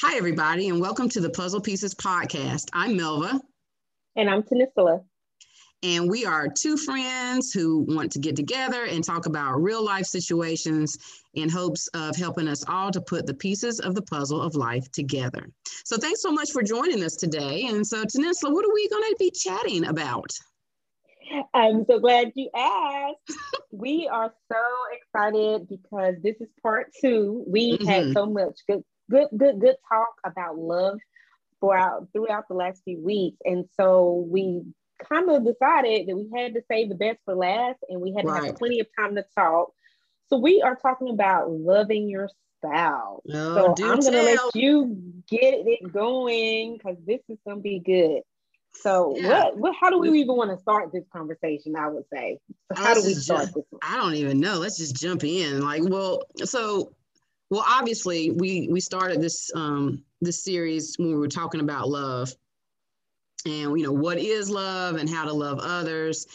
Hi, everybody, and welcome to the Puzzle Pieces podcast. I'm Melva. And I'm Tanisula. And we are two friends who want to get together and talk about real life situations in hopes of helping us all to put the pieces of the puzzle of life together. So, thanks so much for joining us today. And so, Tanisla, what are we going to be chatting about? I'm so glad you asked. we are so excited because this is part two. We mm-hmm. had so much good, good, good, good talk about love throughout throughout the last few weeks, and so we kind of decided that we had to save the best for last and we had to have plenty of time to talk. So we are talking about loving your spouse. Oh, so I'm gonna let you get it going because this is gonna be good. So yeah. what, what how do we even want to start this conversation? I would say. So how do we start this? One? I don't even know. Let's just jump in. Like, well, so well, obviously we we started this um this series when we were talking about love and you know what is love and how to love others.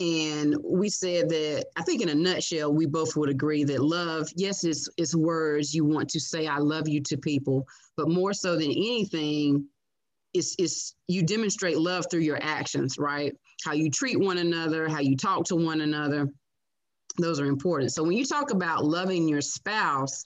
And we said that i think in a nutshell we both would agree that love yes it's, it's words you want to say i love you to people but more so than anything it's, it's you demonstrate love through your actions right? How you treat one another how you talk to one another. Those are important. So when you talk about loving your spouse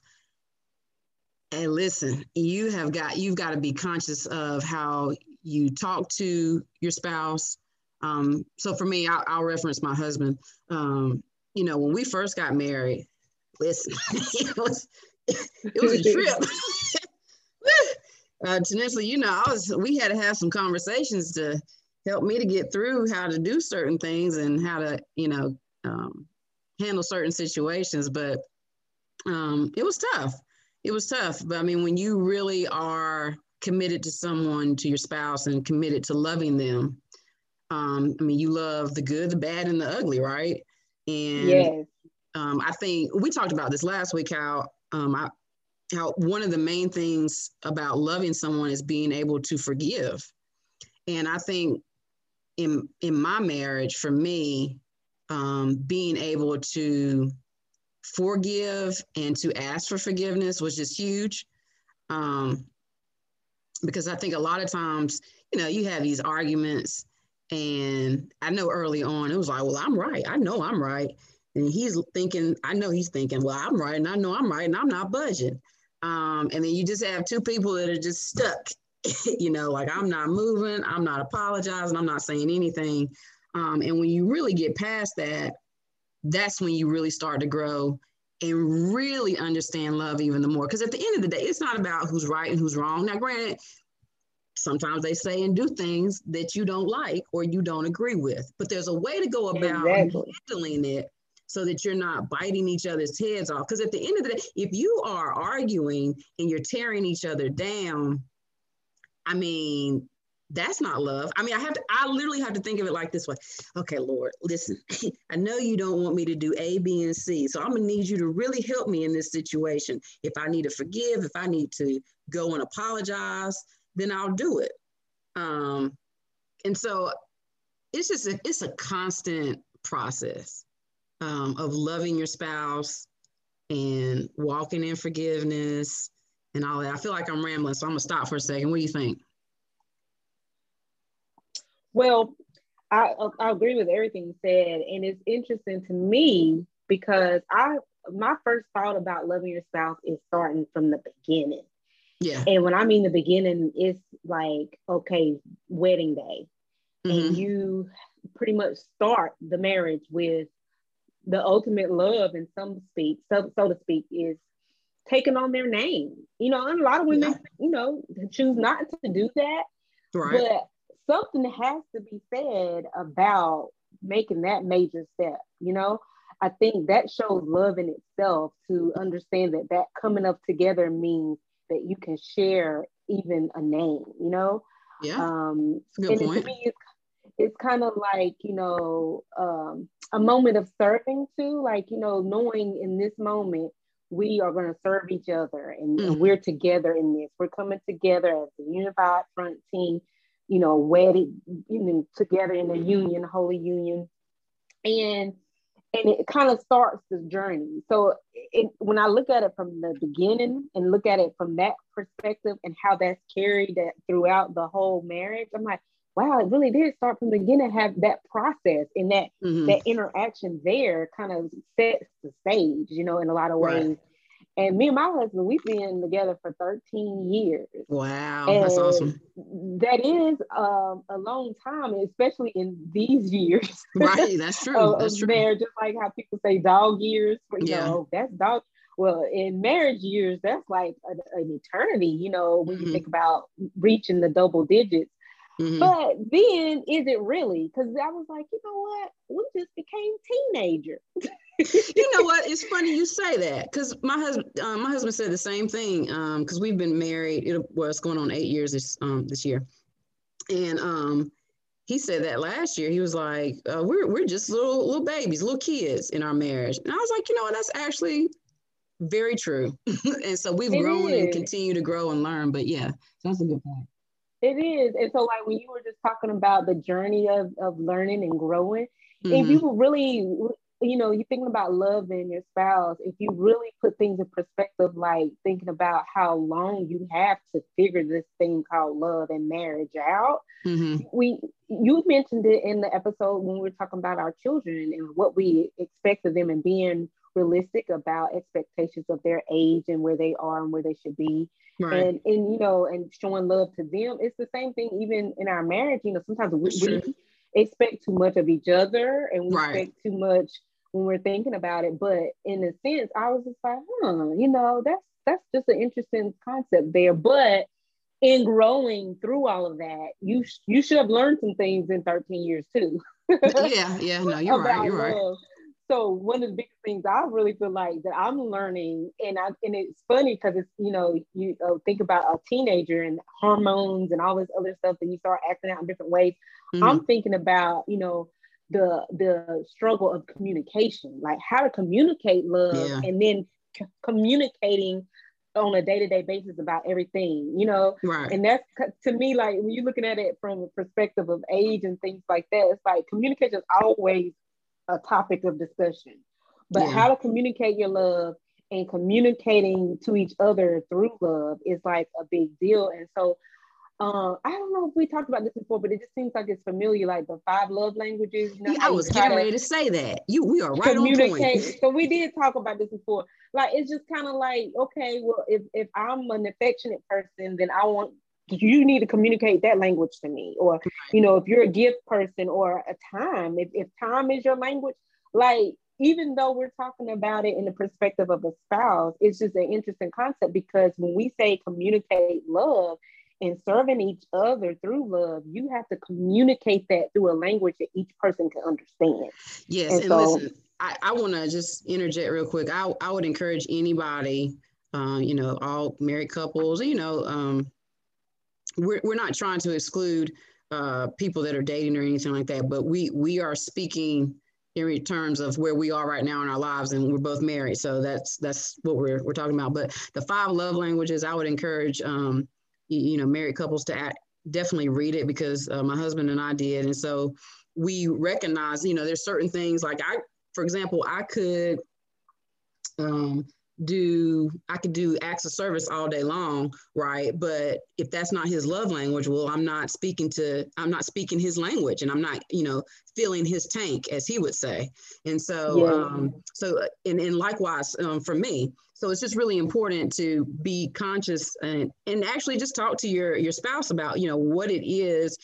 and listen you have got you've got to be conscious of how you talk to your spouse. Um, so for me, I'll, I'll reference my husband. Um, you know, when we first got married, listen, it was it was a trip. uh, Tanisha, you know, I was we had to have some conversations to help me to get through how to do certain things and how to, you know, um, handle certain situations. But um, it was tough. It was tough. But I mean, when you really are committed to someone, to your spouse, and committed to loving them. Um, I mean, you love the good, the bad, and the ugly, right? And yes. um, I think we talked about this last week. How um, I, how one of the main things about loving someone is being able to forgive. And I think in in my marriage, for me, um, being able to forgive and to ask for forgiveness was just huge. Um, because I think a lot of times, you know, you have these arguments, and I know early on it was like, well, I'm right. I know I'm right. And he's thinking, I know he's thinking, well, I'm right, and I know I'm right, and I'm not budging. Um, and then you just have two people that are just stuck, you know, like I'm not moving, I'm not apologizing, I'm not saying anything. Um, and when you really get past that, that's when you really start to grow and really understand love even the more. Because at the end of the day, it's not about who's right and who's wrong. Now, granted, sometimes they say and do things that you don't like or you don't agree with, but there's a way to go about exactly. handling it so that you're not biting each other's heads off. Because at the end of the day, if you are arguing and you're tearing each other down, I mean, that's not love. I mean, I have to, I literally have to think of it like this way. Okay, Lord, listen, I know you don't want me to do A, B, and C. So I'm gonna need you to really help me in this situation. If I need to forgive, if I need to go and apologize, then I'll do it. Um, and so it's just a, it's a constant process um, of loving your spouse and walking in forgiveness and all that. I feel like I'm rambling, so I'm gonna stop for a second. What do you think? Well, I, I agree with everything you said, and it's interesting to me because I my first thought about loving your spouse is starting from the beginning. Yeah. And when I mean the beginning, it's like okay, wedding day, mm-hmm. and you pretty much start the marriage with the ultimate love, and some speak, so so to speak, is taking on their name. You know, and a lot of women, yeah. you know, choose not to do that. Right. But something has to be said about making that major step you know i think that shows love in itself to understand that that coming up together means that you can share even a name you know yeah um and point. to me it's, it's kind of like you know um a moment of serving too like you know knowing in this moment we are going to serve each other and, mm. and we're together in this we're coming together as a unified front team you know, wedded you know, together in a union, holy union. And and it kind of starts the journey. So it, when I look at it from the beginning and look at it from that perspective and how that's carried that throughout the whole marriage, I'm like, wow, it really did start from the beginning. Have that process and that mm-hmm. that interaction there kind of sets the stage, you know, in a lot of ways. Right. And me and my husband, we've been together for 13 years. Wow, and that's awesome. That is um, a long time, especially in these years. Right, that's true. of, that's true. Marriage, just like how people say dog years. You yeah. know, that's dog. Well, in marriage years, that's like an, an eternity. You know, when mm-hmm. you think about reaching the double digits. Mm-hmm. But then, is it really? Because I was like, you know what? We just became teenagers. you know what? It's funny you say that because my husband, uh, my husband said the same thing. Because um, we've been married. It was going on eight years this um, this year, and um, he said that last year. He was like, uh, "We're we're just little little babies, little kids in our marriage." And I was like, you know what? That's actually very true. and so we've it grown is. and continue to grow and learn. But yeah, that's a good point. It is. And so like when you were just talking about the journey of, of learning and growing, mm-hmm. if you really, you know, you're thinking about love and your spouse, if you really put things in perspective, like thinking about how long you have to figure this thing called love and marriage out, mm-hmm. we you mentioned it in the episode when we were talking about our children and what we expect of them and being realistic about expectations of their age and where they are and where they should be. Right. And and you know, and showing love to them. It's the same thing even in our marriage. You know, sometimes we, we expect too much of each other and we right. expect too much when we're thinking about it. But in a sense, I was just like, huh, you know, that's that's just an interesting concept there. But in growing through all of that, you you should have learned some things in 13 years too. yeah, yeah, no, you're right. You're love. right so one of the biggest things I really feel like that I'm learning, and I and it's funny because it's you know you uh, think about a teenager and hormones and all this other stuff, and you start acting out in different ways. Mm-hmm. I'm thinking about you know the the struggle of communication, like how to communicate love, yeah. and then c- communicating on a day-to-day basis about everything you know right. and that's to me like when you're looking at it from a perspective of age and things like that it's like communication is always a topic of discussion. But yeah. how to communicate your love and communicating to each other through love is like a big deal. And so uh, I don't know if we talked about this before, but it just seems like it's familiar, like the five love languages. You know, yeah, I was getting ready to say that. You, we are right on point. so we did talk about this before. Like it's just kind of like, okay, well, if if I'm an affectionate person, then I want you need to communicate that language to me or you know if you're a gift person or a time if, if time is your language like even though we're talking about it in the perspective of a spouse it's just an interesting concept because when we say communicate love and serving each other through love you have to communicate that through a language that each person can understand yes and, and so, listen i, I want to just interject real quick i, I would encourage anybody uh, you know all married couples you know um, we're, we're not trying to exclude uh, people that are dating or anything like that, but we we are speaking in terms of where we are right now in our lives, and we're both married, so that's that's what we're we're talking about. But the five love languages, I would encourage um, you, know married couples to act, definitely read it because uh, my husband and I did, and so we recognize you know there's certain things like I, for example, I could um, do I could do acts of service all day long, right? But if that's not his love language, well, I'm not speaking to I'm not speaking his language, and I'm not you know filling his tank, as he would say. And so, yeah. um, so and and likewise um, for me. So it's just really important to be conscious and and actually just talk to your your spouse about you know what it is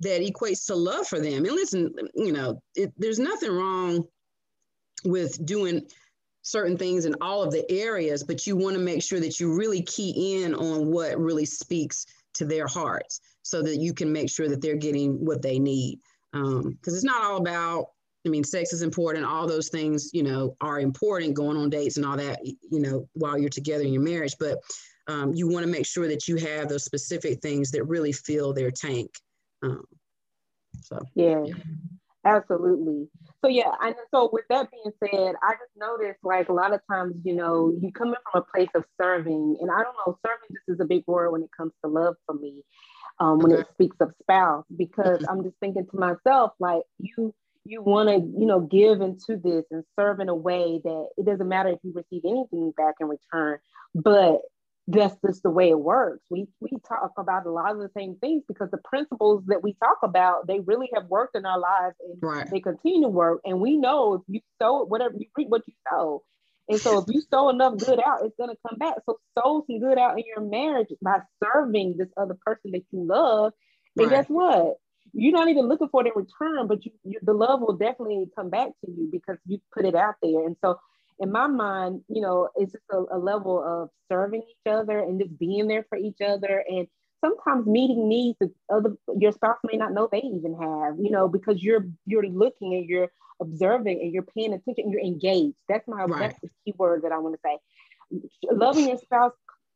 that equates to love for them. And listen, you know, it, there's nothing wrong with doing certain things in all of the areas, but you want to make sure that you really key in on what really speaks to their hearts so that you can make sure that they're getting what they need. Because um, it's not all about, I mean, sex is important. All those things, you know, are important going on dates and all that, you know, while you're together in your marriage. But um, you want to make sure that you have those specific things that really fill their tank. Um, so, yeah. yeah. Absolutely. So yeah, and so with that being said, I just noticed like a lot of times, you know, you come in from a place of serving, and I don't know, serving just is a big word when it comes to love for me, um, when okay. it speaks of spouse, because mm-hmm. I'm just thinking to myself, like you you want to you know give into this and serve in a way that it doesn't matter if you receive anything back in return but that's just the way it works we we talk about a lot of the same things because the principles that we talk about they really have worked in our lives and right. they continue to work and we know if you sow whatever you reap what you sow and so if you sow enough good out it's going to come back so sow some good out in your marriage by serving this other person that you love and right. guess what you're not even looking for it in return, but you, you, the love will definitely come back to you because you put it out there. And so, in my mind, you know, it's just a, a level of serving each other and just being there for each other, and sometimes meeting needs that other your spouse may not know they even have. You know, because you're you're looking and you're observing and you're paying attention, and you're engaged. That's my right. that's the key word that I want to say. Loving your spouse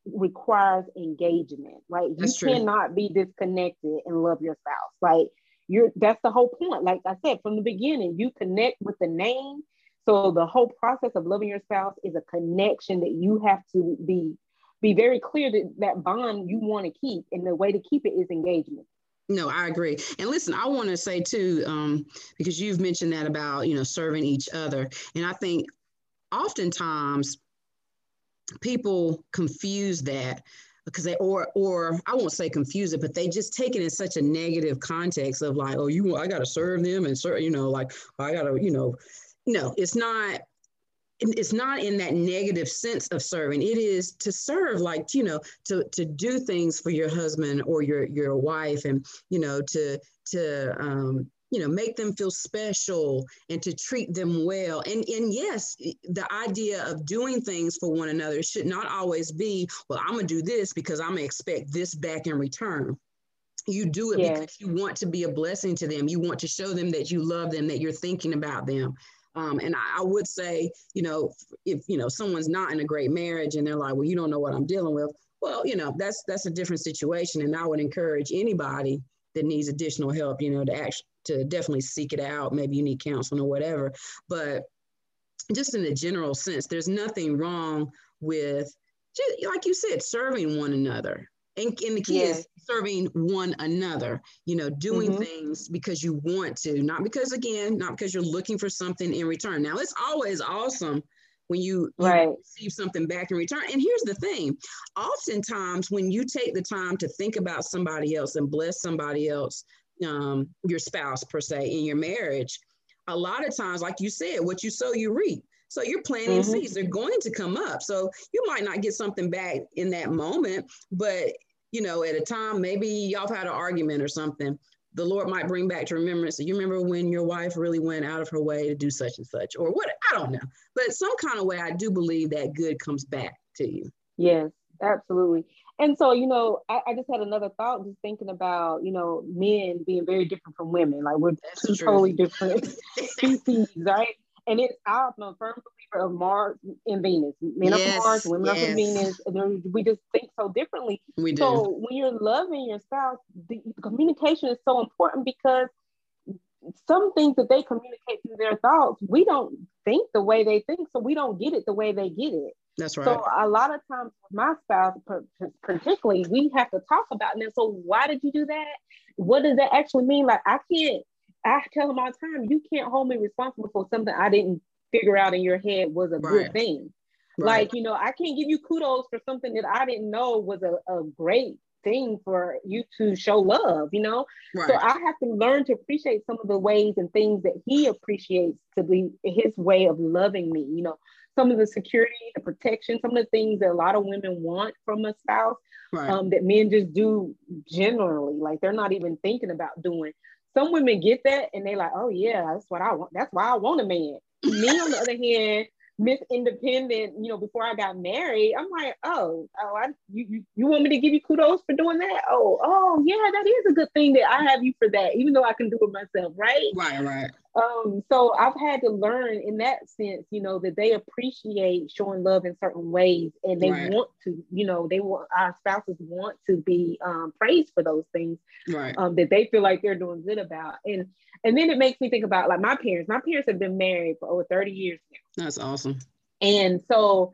requires engagement, right? That's you true. cannot be disconnected and love your spouse. Like you're that's the whole point. Like I said from the beginning, you connect with the name. So the whole process of loving your spouse is a connection that you have to be be very clear that that bond you want to keep, and the way to keep it is engagement. No, I agree. And listen, I want to say too, um, because you've mentioned that about you know serving each other, and I think oftentimes people confuse that because they or or I won't say confuse it, but they just take it in such a negative context of like, oh, you I gotta serve them and serve, you know, like I gotta, you know, no, it's not it's not in that negative sense of serving. It is to serve like you know to to do things for your husband or your your wife and you know to to um you know make them feel special and to treat them well. And and yes the idea of doing things for one another should not always be well i'm gonna do this because i'm gonna expect this back in return. You do it yes. because you want to be a blessing to them. You want to show them that you love them that you're thinking about them um, and I, I, would say you know if you know someone's not in a great marriage and they're like well you don't know what i'm dealing with well you know that's that's a different situation and i would encourage anybody that needs additional help you know to actually to definitely seek it out. Maybe you need counseling or whatever. But just in a general sense, there's nothing wrong with, like you said, serving one another. And, and the key is serving one another, you know, doing mm-hmm. things because you want to, not because, again, not because you're looking for something in return. Now, it's always awesome when you, you right. receive something back in return. And here's the thing oftentimes, when you take the time to think about somebody else and bless somebody else, um, your spouse per se in your marriage, a lot of times, like you said, what you sow, you reap. So you're planting mm-hmm. seeds; they're going to come up. So you might not get something back in that moment, but you know, at a time, maybe y'all had an argument or something. The Lord might bring back to remembrance. So you remember when your wife really went out of her way to do such and such, or what? I don't know, but some kind of way, I do believe that good comes back to you. Yes, absolutely. And so, you know, I, I, just had another thought just thinking about, you know, men being very different from women. Like we're That's two true. totally different species, right? And it's I'm a firm believer of Mars and Venus. Men yes, are from Mars, women yes. are from Venus. We just think so differently. We do. So when you're loving your spouse, the communication is so important because some things that they communicate through their thoughts, we don't think the way they think, so we don't get it the way they get it. That's right. So a lot of times with my spouse, particularly, we have to talk about it. so why did you do that? What does that actually mean? Like I can't. I tell him all the time, you can't hold me responsible for something I didn't figure out in your head was a right. good thing. Right. Like you know, I can't give you kudos for something that I didn't know was a, a great thing for you to show love, you know? Right. So I have to learn to appreciate some of the ways and things that he appreciates to be his way of loving me, you know, some of the security, the protection, some of the things that a lot of women want from a spouse right. um, that men just do generally, like they're not even thinking about doing. Some women get that and they're like, oh yeah, that's what I want. That's why I want a man. Me on the other hand, Miss Independent, you know, before I got married, I'm like, oh, oh, I, you, you, you want me to give you kudos for doing that? Oh, oh, yeah, that is a good thing that I have you for that, even though I can do it myself, right? Right, right. Um, so I've had to learn in that sense, you know, that they appreciate showing love in certain ways, and they right. want to, you know, they want our spouses want to be um, praised for those things, right? Um, that they feel like they're doing good about, and and then it makes me think about like my parents. My parents have been married for over thirty years now. That's awesome. And so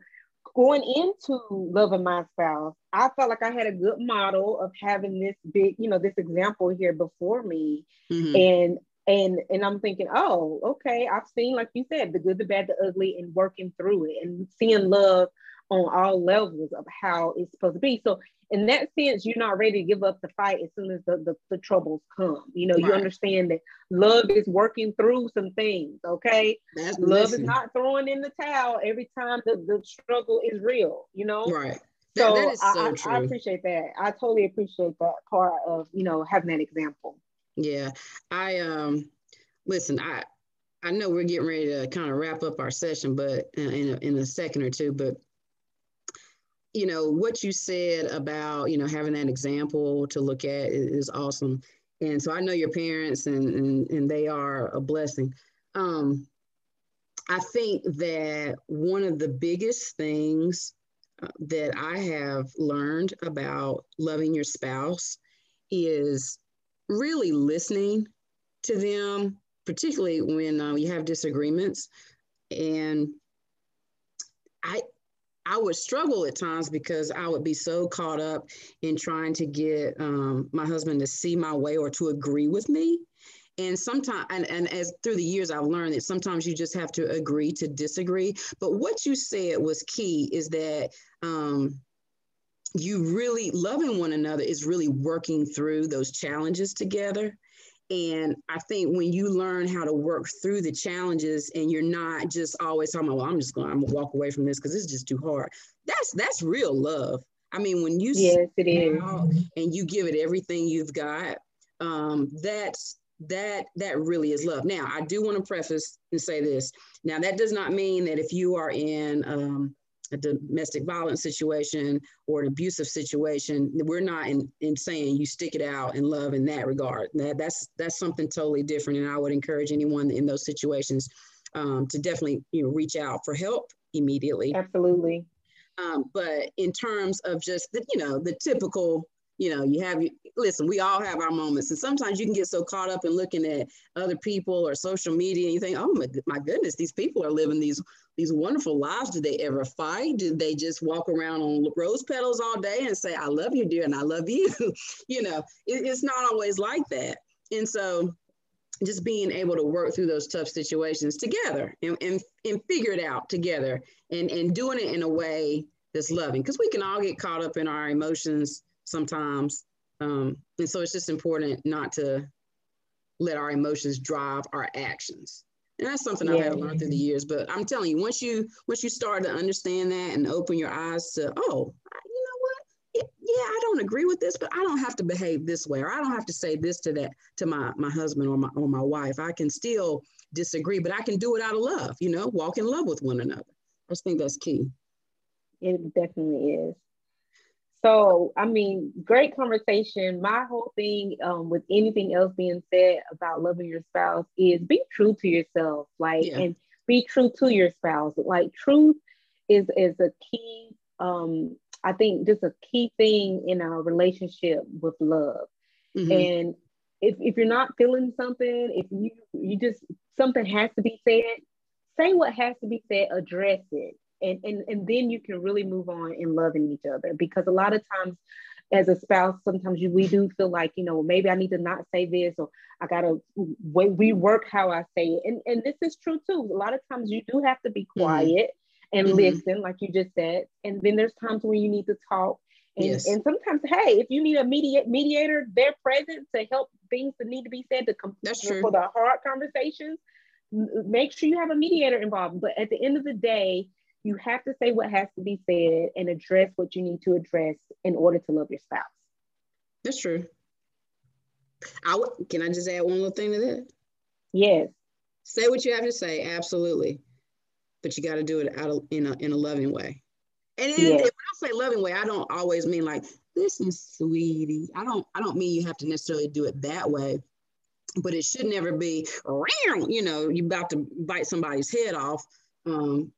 going into loving my spouse, I felt like I had a good model of having this big, you know, this example here before me. Mm-hmm. And and and i'm thinking oh okay i've seen like you said the good the bad the ugly and working through it and seeing love on all levels of how it's supposed to be. So in that sense you're not ready to give up the fight as soon as the, the, the troubles come. You know right. you understand that love is working through some things okay? That's love is not throwing in the towel every time the, the struggle is real you know? Right. So, that, that so I, true. I appreciate that. I totally appreciate that part of you know having that example yeah, I um listen. I I know we're getting ready to kind of wrap up our session, but uh, in a, in a second or two, but you know what you said about you know having that example to look at is, awesome and so i know your parents and and, and they are a blessing um, i think that one of the biggest things uh, that i have learned about loving your spouse is really listening to them, particularly when uh, you have disagreements. And I, I would struggle at times because I would be so caught up in trying to get um, my husband to see my way or to agree with me. And sometimes, and, and as through the years, I've learned that sometimes you just have to agree to disagree. But what you said was key is that um, you really loving one another is really working through those challenges together. And I think when you learn how to work through the challenges and you're not just always talking about, well, I'm just going, I'm gonna walk away from this because it's just too hard. That's that's real love. I mean, when you yes, it is. and you give it everything you've got, um, that's that that really is love. Now, I do want to preface and say this. Now, that does not mean that if you are in um, a domestic violence situation or an abusive situation, we're not in, in saying you stick it out in love in that regard. That, that's that's something totally different. And I would encourage anyone in those situations um, to definitely you know reach out for help immediately. Absolutely. Um, but in terms of just the you know the typical you know you have listen we all have our moments and sometimes you can get so caught up in looking at other people or social media and you think oh my, my goodness these people are living these these wonderful lives. Did they ever fight? Did they just walk around on rose petals all day and say i love you dear and i love you you know it, it's not always like that and so just being able to work through those tough situations together and, and, and figure it out together and, and doing it in a way that's loving because we can all get caught up in our emotions sometimes. Um, and so it's just important not to let our emotions drive our actions. And that's something yeah. I've had to learn through the years. But I'm telling you, once you once you start to understand that and open your eyes to, oh, you know what? Yeah, I don't agree with this, but I don't have to behave this way, or I don't have to say this to that to my my husband or my or my wife. I can still disagree, but I can do it out of love. You know, walk in love with one another. I just think that's key. It definitely is. So, I mean, great conversation. My whole thing um, with anything else being said about loving your spouse is be true to yourself, like, yeah. and be true to your spouse. Like, truth is is a key. Um, I think just a key thing in our relationship with love. Mm-hmm. And if, if you're not feeling something, if you you just something has to be said, say what has to be said, address it and, and and then you can really move on in loving each other because a lot of times as a spouse sometimes you, we do feel like you know maybe i need to not say this or i gotta rework how i say it and, and this is true too a lot of times you do have to be mm-hmm. quiet mm-hmm. and mm-hmm. listen like you just said and then there's times when you need to talk and, yes. and sometimes hey if you need a mediate mediator they're present to help things that need to be said to true. for the hard conversations make sure you have a mediator involved but at the end of the day you have to say what has to be said and address what you need to address in order to love your spouse. That's true. I w- can I just add one little thing to that? Yes. Say what you have to say, absolutely, but you got to do it out of, in a in a loving way. And yes. when I say loving way, I don't always mean like listen, sweetie. I don't I don't mean you have to necessarily do it that way, but it should never be, you know, you about to bite somebody's head off. Um,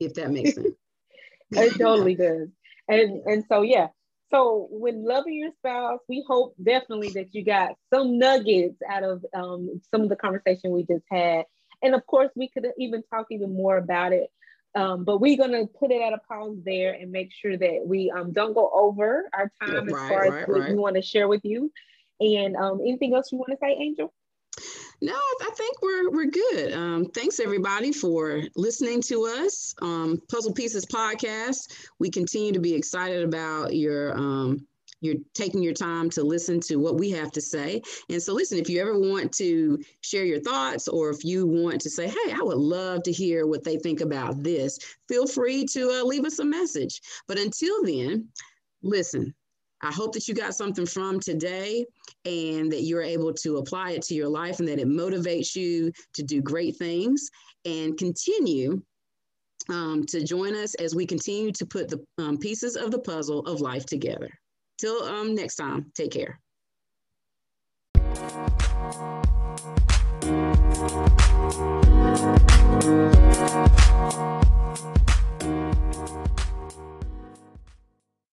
if that makes sense. it totally does. And and so yeah. So when loving your spouse, we hope definitely that you got some nuggets out of um, some of the conversation we just had. And of course, we could even talk even more about it. Um, but we're gonna put it at a pause there and make sure that we um, don't go over our time right, as far as right, what right. we want to share with you. And um, anything else you want to say, Angel? No, I think we're we're good. Um, thanks everybody for listening to us. Um, Puzzle Pieces podcast. We continue to be excited about your um, you're taking your time to listen to what we have to say. And so, listen, if you ever want to share your thoughts or if you want to say, hey, I would love to hear what they think about this, feel free to uh, leave us a message. But until then, listen, I hope that you got something from today and that you're able to apply it to your life and that it motivates you to do great things and continue um, to join us as we continue to put the um, pieces of the puzzle of life together. Till um, next time, take care.